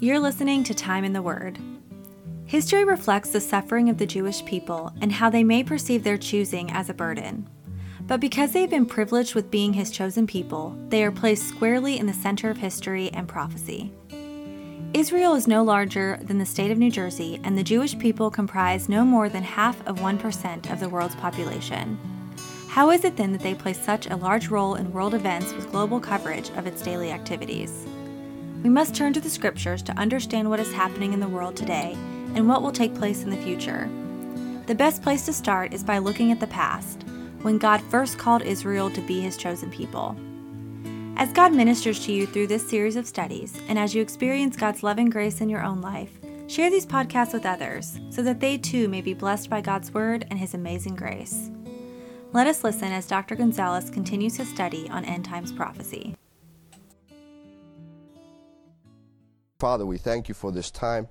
You're listening to Time in the Word. History reflects the suffering of the Jewish people and how they may perceive their choosing as a burden. But because they've been privileged with being His chosen people, they are placed squarely in the center of history and prophecy. Israel is no larger than the state of New Jersey, and the Jewish people comprise no more than half of 1% of the world's population. How is it then that they play such a large role in world events with global coverage of its daily activities? We must turn to the scriptures to understand what is happening in the world today and what will take place in the future. The best place to start is by looking at the past, when God first called Israel to be his chosen people. As God ministers to you through this series of studies, and as you experience God's loving grace in your own life, share these podcasts with others so that they too may be blessed by God's word and his amazing grace. Let us listen as Dr. Gonzalez continues his study on end times prophecy. Father, we thank you for this time.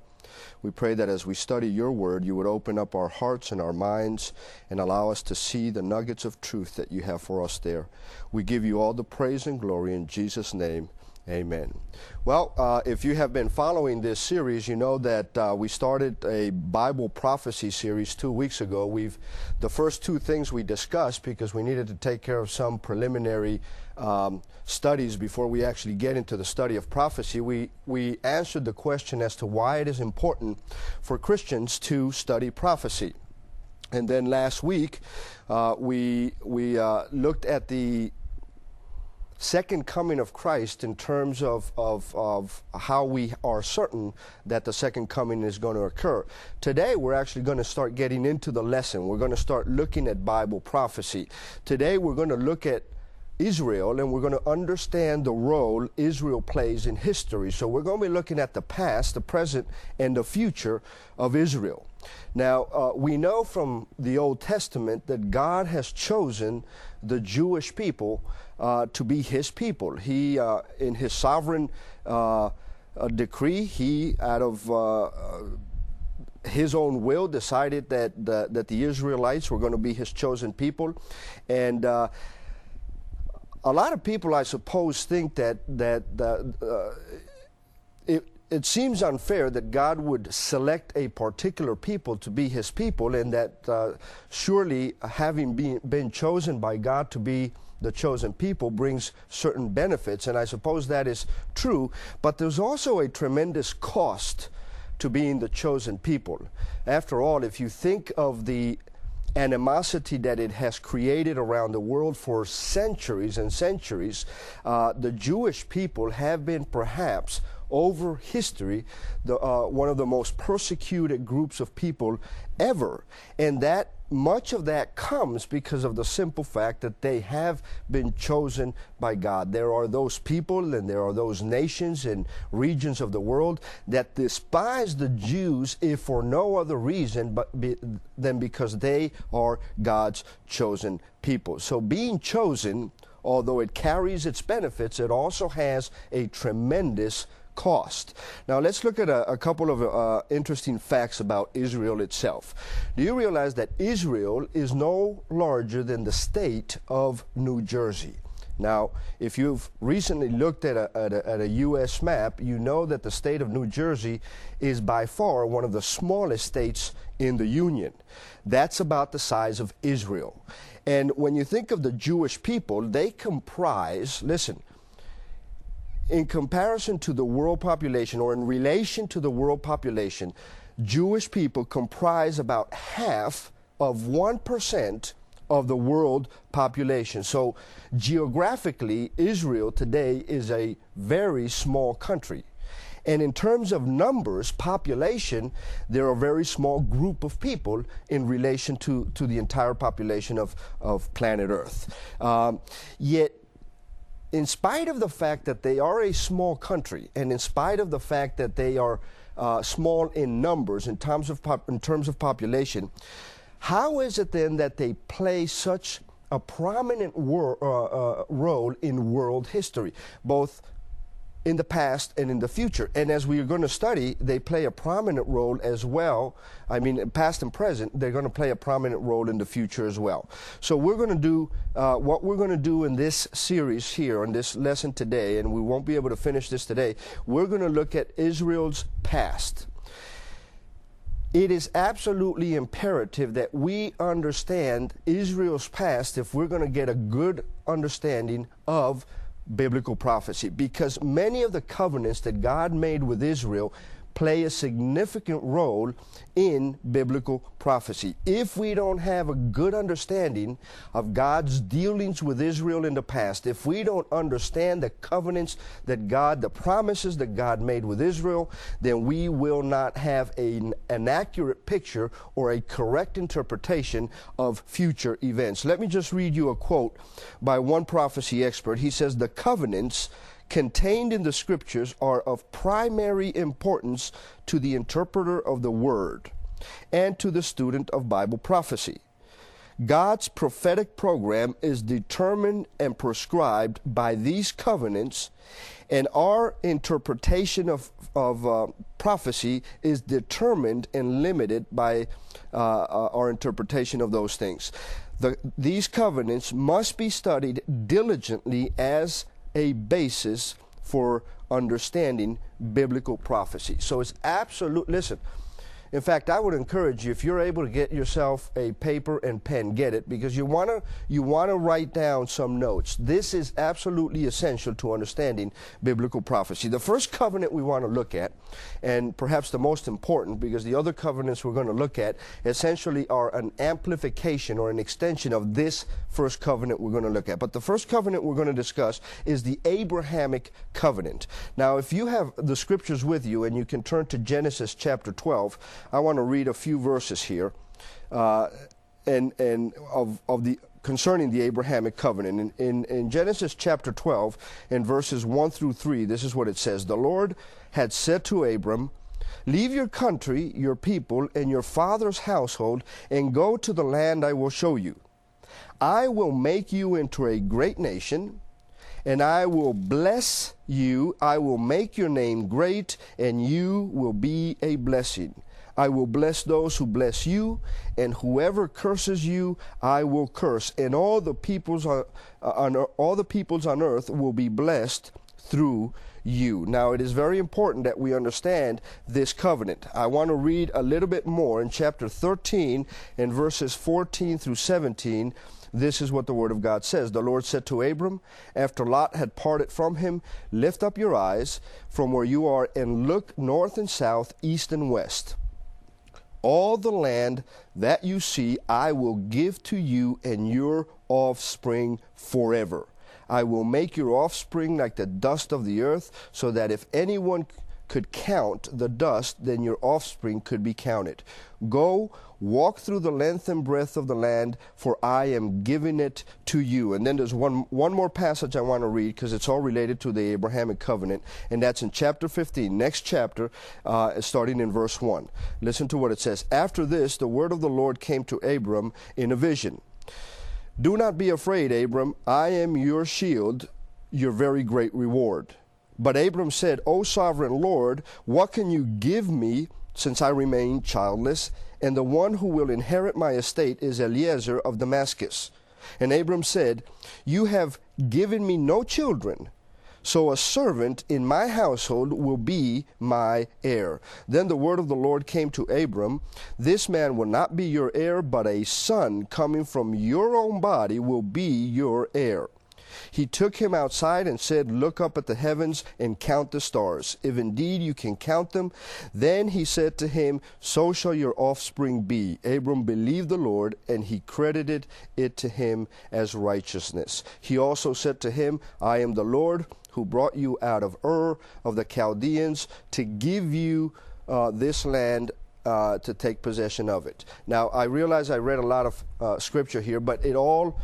We pray that as we study your word, you would open up our hearts and our minds and allow us to see the nuggets of truth that you have for us there. We give you all the praise and glory in Jesus' name. Amen. Well, uh, if you have been following this series, you know that uh, we started a Bible prophecy series two weeks ago. We've the first two things we discussed because we needed to take care of some preliminary um, studies before we actually get into the study of prophecy. We we answered the question as to why it is important for Christians to study prophecy. And then last week, uh, we we uh, looked at the second coming of Christ in terms of, of, of how we are certain that the second coming is going to occur. Today, we're actually going to start getting into the lesson. We're going to start looking at Bible prophecy. Today, we're going to look at Israel and we're going to understand the role Israel plays in history. So, we're going to be looking at the past, the present, and the future of Israel. Now, uh, we know from the Old Testament that God has chosen the Jewish people uh, to be his people. He, uh, in his sovereign uh, uh decree, he, out of uh, uh, his own will, decided that the, that the Israelites were going to be his chosen people, and a lot of people, I suppose, think that that it, it seems unfair that God would select a particular people to be his people, and that uh, surely having been, been chosen by God to be the chosen people brings certain benefits, and I suppose that is true, but there's also a tremendous cost to being the chosen people. After all, if you think of the animosity that it has created around the world for centuries and centuries, uh, the Jewish people have been perhaps over history the, uh, one of the most persecuted groups of people ever. And that much of that comes because of the simple fact that they have been chosen by God. There are those people and there are those nations and regions of the world that despise the Jews if for no other reason but be, than because they are God's chosen people. So being chosen, although it carries its benefits, it also has a tremendous cost. Now, let's look at a, a couple of uh, interesting facts about Israel itself. Do you realize that Israel is no larger than the state of New Jersey? Now, if you've recently looked at a, at a, at a, U.S. map, you know that the state of New Jersey is by far one of the smallest states in the Union. That's about the size of Israel. And when you think of the Jewish people, they comprise, listen, in comparison to the world population or in relation to the world population, Jewish people comprise about half of 1% of the world population. So, geographically, Israel today is a very small country. And in terms of numbers, population, they're a very small group of people in relation to, to the entire population of, of planet Earth. Um, yet, in spite of the fact that they are a small country, and in spite of the fact that they are uh, small in numbers in terms of in terms of population, how is it then that they play such a prominent uh, uh, role in world history, both in the past and in the future. And as we are going to study, they play a prominent role as well. I mean, past and present, they're going to play a prominent role in the future as well. So we're going to do uh, what we're going to do in this series here, on this lesson today, and we won't be able to finish this today. We're going to look at Israel's past. It is absolutely imperative that we understand Israel's past if we're going to get a good understanding of biblical prophecy because many of the covenants that God made with Israel play a significant role in biblical prophecy. If we don't have a good understanding of God's dealings with Israel in the past, if we don't understand the covenants that God, the promises that God made with Israel, then we will not have a, an accurate picture or a correct interpretation of future events. Let me just read you a quote by one prophecy expert. He says, The covenants contained in the scriptures are of primary importance to the interpreter of the word and to the student of Bible prophecy. God's prophetic program is determined and prescribed by these covenants, and our interpretation of, of uh, prophecy is determined and limited by uh, uh our interpretation of those things. The, these covenants must be studied diligently as a basis for understanding biblical prophecy. So it's absolute. Listen, in fact, I would encourage you if you're able to get yourself a paper and pen, get it because you want to you want to write down some notes. This is absolutely essential to understanding biblical prophecy. The first covenant we want to look at, and perhaps the most important because the other covenants we're going to look at essentially are an amplification or an extension of this first covenant we're going to look at. But the first covenant we're going to discuss is the Abrahamic covenant. Now, if you have the scriptures with you and you can turn to Genesis chapter 12, I want to read a few verses here, uh, and and of of the concerning the Abrahamic covenant. In, in, in Genesis chapter 12, in verses 1 through 3, this is what it says The Lord had said to Abram, Leave your country, your people, and your father's household, and go to the land I will show you. I will make you into a great nation and I will bless you. I will make your name great, and you will be a blessing. I will bless those who bless you, and whoever curses you, I will curse. And all the peoples on, uh, on all the peoples on earth will be blessed through you. Now, it is very important that we understand this covenant. I want to read a little bit more in chapter 13 in verses 14 through 17. This is what the word of God says. The Lord said to Abram, after Lot had parted from him, Lift up your eyes from where you are and look north and south, east and west. All the land that you see, I will give to you and your offspring forever. I will make your offspring like the dust of the earth, so that if anyone could count the dust, then your offspring could be counted. Go, walk through the length and breadth of the land, for I am giving it to you. And then there's one, one more passage I want to read because it's all related to the Abrahamic covenant, and that's in chapter 15, next chapter, uh, starting in verse 1. Listen to what it says. After this, the word of the Lord came to Abram in a vision. Do not be afraid, Abram. I am your shield, your very great reward. But Abram said, O sovereign Lord, what can you give me since I remain childless? And the one who will inherit my estate is Eliezer of Damascus. And Abram said, You have given me no children, so a servant in my household will be my heir. Then the word of the Lord came to Abram This man will not be your heir, but a son coming from your own body will be your heir. He took him outside and said, Look up at the heavens and count the stars, if indeed you can count them. Then he said to him, So shall your offspring be. Abram believed the Lord, and he credited it to him as righteousness. He also said to him, I am the Lord who brought you out of Ur of the Chaldeans to give you uh, this land uh, to take possession of it. Now, I realize I read a lot of uh, scripture here, but it all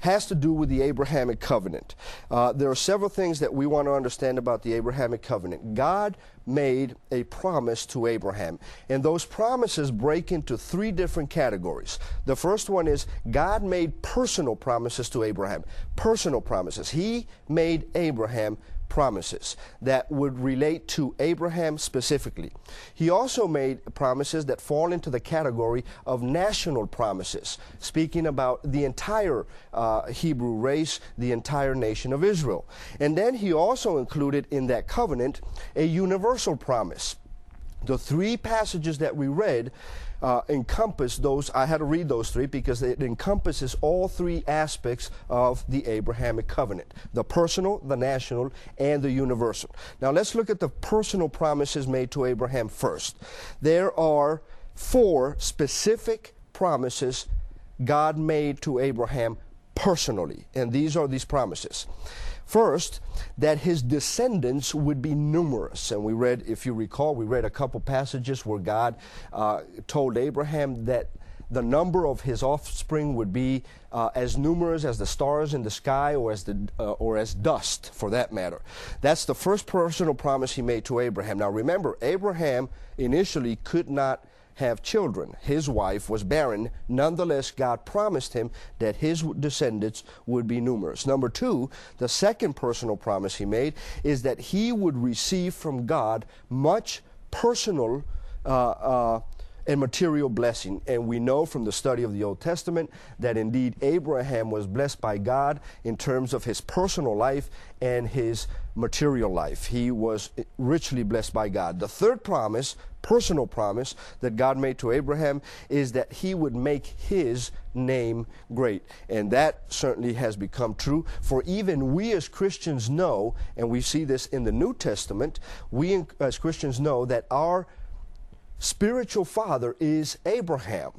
has to do with the Abrahamic covenant. Uh, there are several things that we want to understand about the Abrahamic covenant. God made a promise to Abraham, and those promises break into three different categories. The first one is God made personal promises to Abraham. Personal promises. He made Abraham promises that would relate to Abraham specifically. He also made promises that fall into the category of national promises, speaking about the entire uh, Hebrew race, the entire nation of Israel. And then he also included in that covenant a universal promise. The three passages that we read uh, encompass those. I had to read those three because it encompasses all three aspects of the Abrahamic covenant the personal, the national, and the universal. Now let's look at the personal promises made to Abraham first. There are four specific promises God made to Abraham personally, and these are these promises. First, that his descendants would be numerous. And we read, if you recall, we read a couple passages where God uh, told Abraham that the number of his offspring would be uh, as numerous as the stars in the sky or as, the, uh, or as dust, for that matter. That's the first personal promise he made to Abraham. Now remember, Abraham initially could not have children. His wife was barren. Nonetheless, God promised him that his descendants would be numerous. Number two, the second personal promise he made is that he would receive from God much personal uh, uh, and material blessing. And we know from the study of the Old Testament that indeed Abraham was blessed by God in terms of his personal life and his material life. He was richly blessed by God. The third promise, personal promise, that God made to Abraham is that he would make his name great. And that certainly has become true. For even we as Christians know, and we see this in the New Testament, we as Christians know that our spiritual father is Abraham.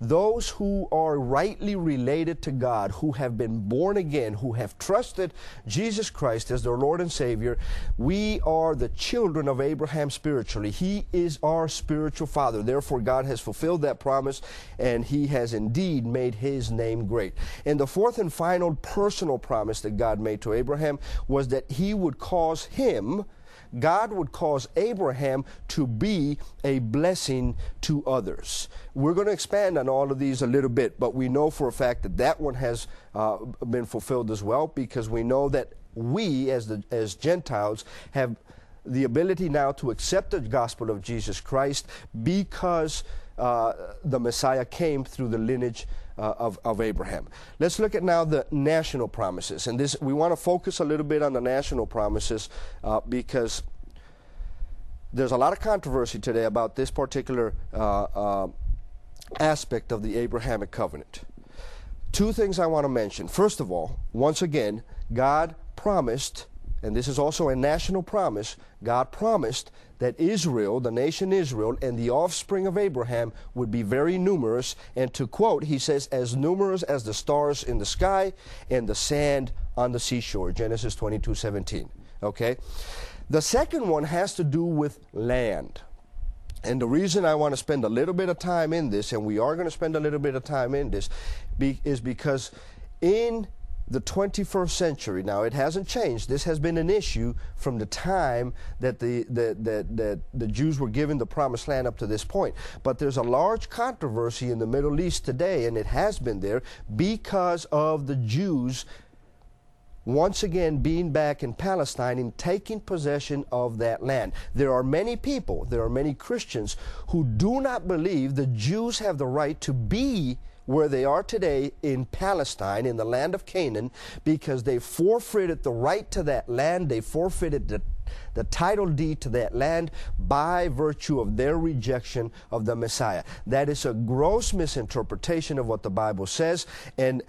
Those who are rightly related to God, who have been born again, who have trusted Jesus Christ as their Lord and Savior, we are the children of Abraham spiritually. He is our spiritual father. Therefore, God has fulfilled that promise and He has indeed made His name great. And the fourth and final personal promise that God made to Abraham was that He would cause him God would cause Abraham to be a blessing to others. We're going to expand on all of these a little bit, but we know for a fact that that one has uh, been fulfilled as well because we know that we, as, the, as Gentiles, have the ability now to accept the gospel of Jesus Christ because uh, the Messiah came through the lineage uh, of, of Abraham. Let's look at now the national promises. And this we want to focus a little bit on the national promises uh, because there's a lot of controversy today about this particular uh, uh, aspect of the Abrahamic covenant. Two things I want to mention. First of all, once again, God promised and this is also a national promise, God promised that Israel, the nation Israel, and the offspring of Abraham would be very numerous. And to quote, he says, as numerous as the stars in the sky and the sand on the seashore. Genesis 22 17. Okay? The second one has to do with land. And the reason I want to spend a little bit of time in this, and we are going to spend a little bit of time in this, be, is because in the 21st century. Now, it hasn't changed. This has been an issue from the time that the, the, the, the, the Jews were given the promised land up to this point. But there's a large controversy in the Middle East today, and it has been there because of the Jews once again being back in Palestine and taking possession of that land. There are many people, there are many Christians who do not believe the Jews have the right to be where they are today in Palestine, in the land of Canaan, because they forfeited the right to that land. They forfeited the, the title deed to that land by virtue of their rejection of the Messiah. That is a gross misinterpretation of what the Bible says. And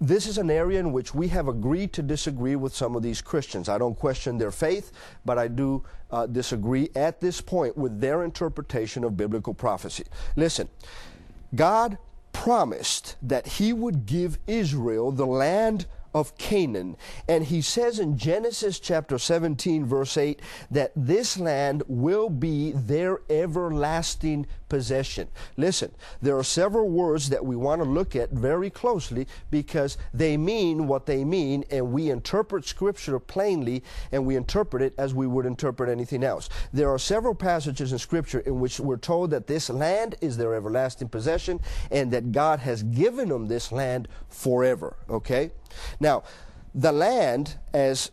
this is an area in which we have agreed to disagree with some of these Christians. I don't question their faith, but I do uh, disagree at this point with their interpretation of biblical prophecy. Listen, God promised that he would give Israel the land of Canaan. And he says in Genesis chapter 17, verse 8, that this land will be their everlasting possession. Listen, there are several words that we want to look at very closely because they mean what they mean, and we interpret Scripture plainly and we interpret it as we would interpret anything else. There are several passages in Scripture in which we're told that this land is their everlasting possession and that God has given them this land forever. Okay? Now, the land, as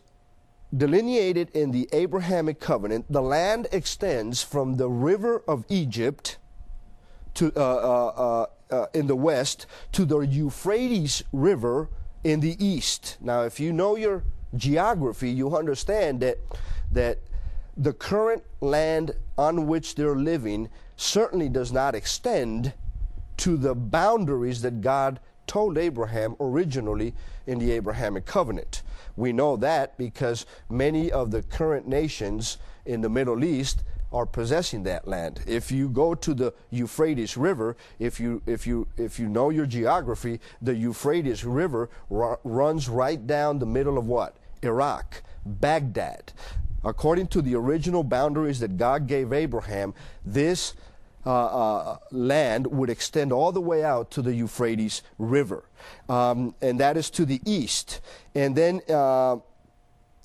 delineated in the Abrahamic covenant, the land extends from the river of Egypt to uh, uh, uh, uh, in the west to the Euphrates River in the east. Now, if you know your geography, you understand that that the current land on which they're living certainly does not extend to the boundaries that God told Abraham originally in the Abrahamic covenant. We know that because many of the current nations in the Middle East are possessing that land. If you go to the Euphrates River, if you if you if you know your geography, the Euphrates River runs right down the middle of what? Iraq, Baghdad. According to the original boundaries that God gave Abraham, this uh, uh, land would extend all the way out to the Euphrates River, um, and that is to the east. And then uh,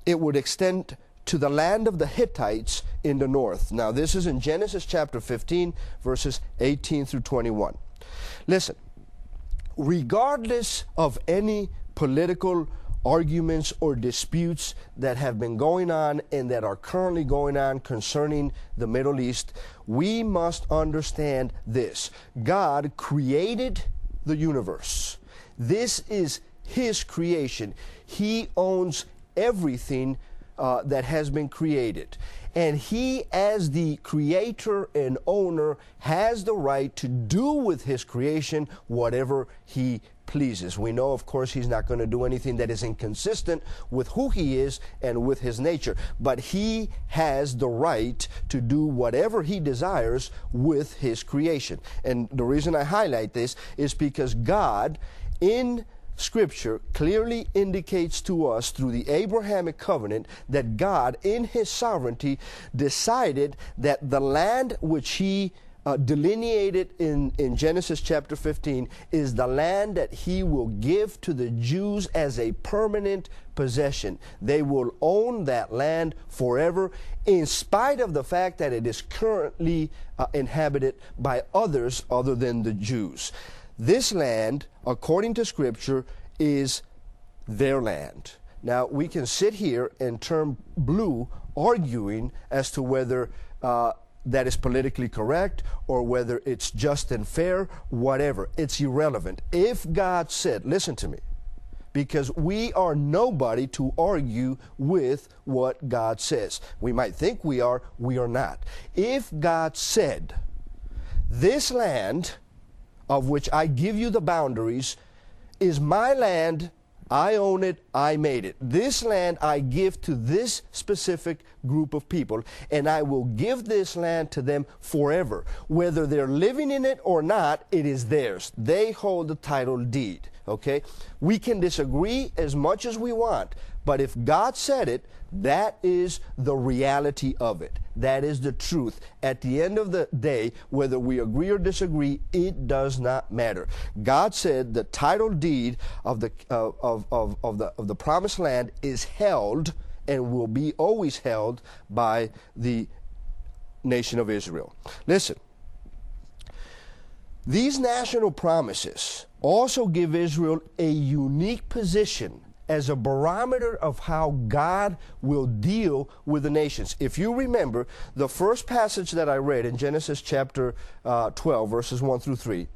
it would extend to the land of the Hittites in the north. Now, this is in Genesis chapter 15, verses 18 through 21. Listen, regardless of any political arguments or disputes that have been going on and that are currently going on concerning the Middle East, we must understand this God created the universe. This is His creation. He owns everything uh, that has been created. And he, as the creator and owner, has the right to do with his creation whatever he pleases. We know, of course, he's not going to do anything that is inconsistent with who he is and with his nature. But he has the right to do whatever he desires with his creation. And the reason I highlight this is because God, in Scripture clearly indicates to us through the Abrahamic covenant that God, in His sovereignty, decided that the land which He uh, delineated in, in Genesis chapter 15 is the land that he will give to the Jews as a permanent possession. They will own that land forever, in spite of the fact that it is currently uh, inhabited by others other than the Jews. This land, according to Scripture, is their land. Now, we can sit here and turn blue arguing as to whether uh, that is politically correct or whether it's just and fair, whatever. It's irrelevant. If God said, listen to me, because we are nobody to argue with what God says. We might think we are, we are not. If God said, this land of which I give you the boundaries, is my land. I own it. I made it. This land I give to this specific group of people, and I will give this land to them forever. Whether they're living in it or not, it is theirs. They hold the title deed. Okay? We can disagree as much as we want, but if God said it, that is the reality of it. That is the truth. At the end of the day, whether we agree or disagree, it does not matter. God said the title deed of the, uh, of, of, of, the, of the promised land is held and will be always held by the nation of Israel. Listen, these national promises also give Israel a unique position as a barometer of how God will deal with the nations. If you remember, the first passage that I read in Genesis chapter uh, 12, verses 1 through 3,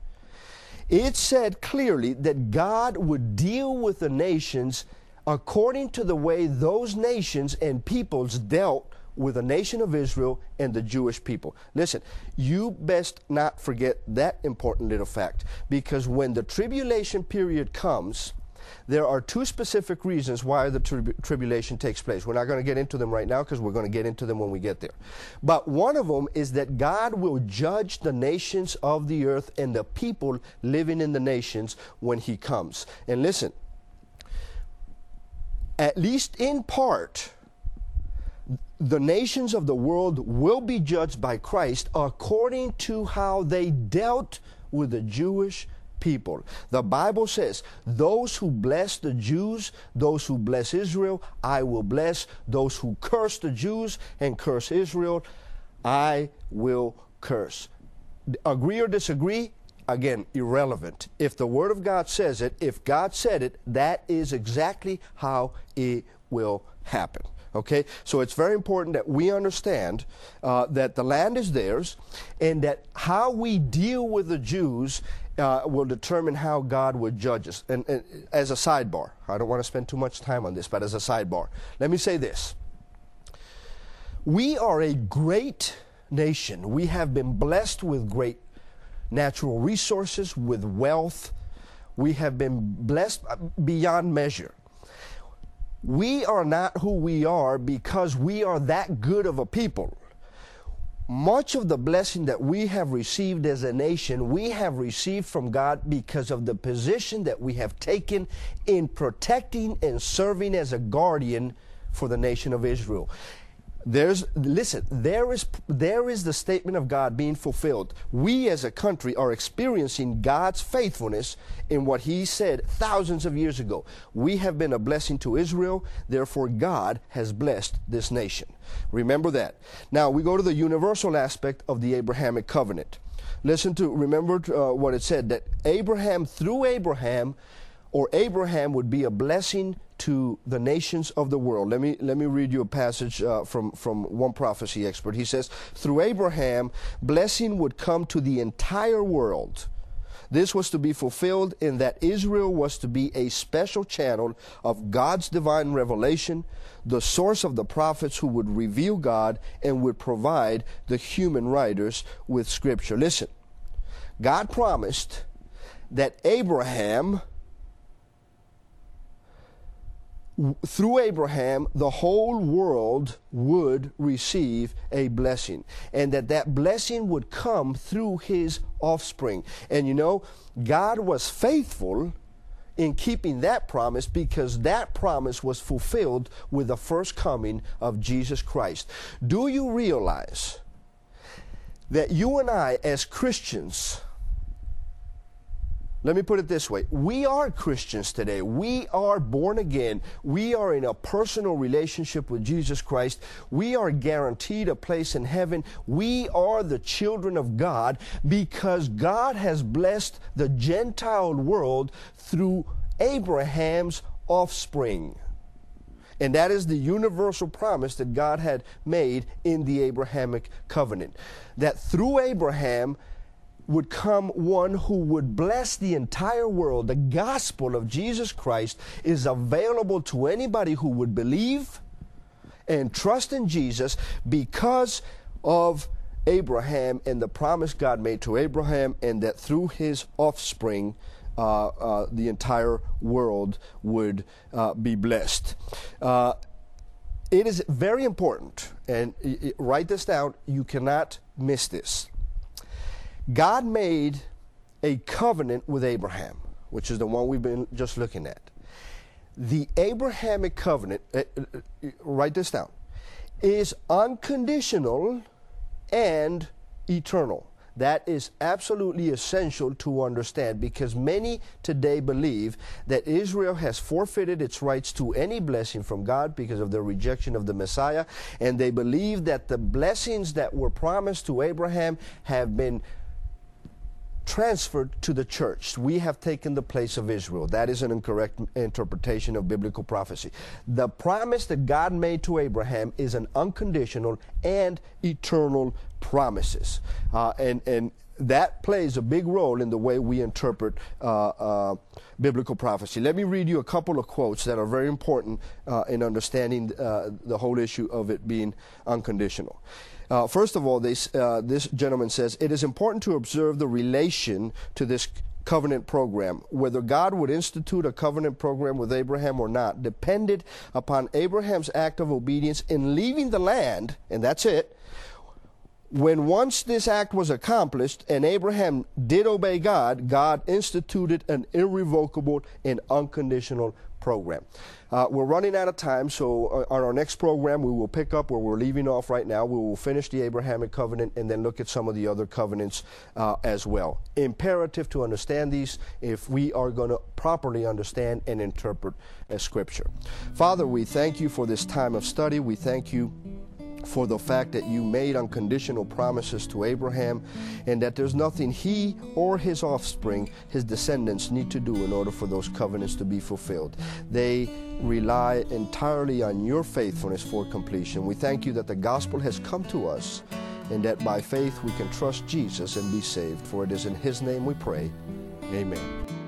it said clearly that God would deal with the nations according to the way those nations and peoples dealt with the nation of Israel and the Jewish people. Listen, you best not forget that important little fact because when the tribulation period comes, there are two specific reasons why the tri- tribulation takes place. We're not going to get into them right now because we're going to get into them when we get there. But one of them is that God will judge the nations of the earth and the people living in the nations when He comes. And listen, at least in part, the nations of the world will be judged by Christ according to how they dealt with the Jewish people. The Bible says, Those who bless the Jews, those who bless Israel, I will bless. Those who curse the Jews and curse Israel, I will curse. Agree or disagree? Again, irrelevant. If the Word of God says it, if God said it, that is exactly how it will happen. Okay, so it's very important that we understand uh, that the land is theirs, and that how we deal with the Jews uh, will determine how God would judge us. And, and as a sidebar, I don't want to spend too much time on this, but as a sidebar, let me say this: we are a great nation. We have been blessed with great natural resources, with wealth. We have been blessed beyond measure. We are not who we are because we are that good of a people. Much of the blessing that we have received as a nation, we have received from God because of the position that we have taken in protecting and serving as a guardian for the nation of Israel. There's listen, there is there is the statement of God being fulfilled. We as a country are experiencing God's faithfulness in what he said thousands of years ago. We have been a blessing to Israel, therefore God has blessed this nation. Remember that. Now we go to the universal aspect of the Abrahamic covenant. Listen to remember uh, what it said that Abraham through Abraham or Abraham would be a blessing to the nations of the world. Let me let me read you a passage uh, from from one prophecy expert. He says, "Through Abraham, blessing would come to the entire world." This was to be fulfilled in that Israel was to be a special channel of God's divine revelation, the source of the prophets who would reveal God and would provide the human writers with scripture. Listen, God promised that Abraham through Abraham, the whole world would receive a blessing, and that that blessing would come through his offspring. And you know, God was faithful in keeping that promise because that promise was fulfilled with the first coming of Jesus Christ. Do you realize that you and I, as Christians, let me put it this way. We are Christians today. We are born again. We are in a personal relationship with Jesus Christ. We are guaranteed a place in heaven. We are the children of God because God has blessed the Gentile world through Abraham's offspring. And that is the universal promise that God had made in the Abrahamic covenant. That through Abraham, would come one who would bless the entire world. The gospel of Jesus Christ is available to anybody who would believe and trust in Jesus because of Abraham and the promise God made to Abraham, and that through his offspring, uh, uh, the entire world would uh, be blessed. Uh, it is very important, and write this down, you cannot miss this God made a covenant with Abraham, which is the one we've been just looking at. The Abrahamic covenant, uh, uh, write this down, is unconditional and eternal. That is absolutely essential to understand because many today believe that Israel has forfeited its rights to any blessing from God because of their rejection of the Messiah. And they believe that the blessings that were promised to Abraham have been transferred to the church. We have taken the place of Israel. That is an incorrect interpretation of biblical prophecy. The promise that God made to Abraham is an unconditional and eternal promises. Uh, and, and that plays a big role in the way we interpret uh, uh, biblical prophecy. Let me read you a couple of quotes that are very important uh, in understanding uh, the whole issue of it being unconditional. Uh, first of all, uh, this gentleman says, It is important to observe the relation to this covenant program. Whether God would institute a covenant program with Abraham or not depended upon Abraham's act of obedience in leaving the land, and that's it. When once this act was accomplished and Abraham did obey God, God instituted an irrevocable and unconditional program. Uh, we're running out of time, so uh, on our next program, we will pick up where we're leaving off right now. We will finish the Abrahamic covenant and then look at some of the other covenants uh, as well. Imperative to understand these if we are going to properly understand and interpret Scripture. Father, we thank you for this time of study. We thank you for the fact that you made unconditional promises to Abraham and that there's nothing he or his offspring, his descendants, need to do in order for those covenants to be fulfilled. They rely entirely on your faithfulness for completion. We thank you that the gospel has come to us and that by faith we can trust Jesus and be saved. For it is in his name we pray. Amen.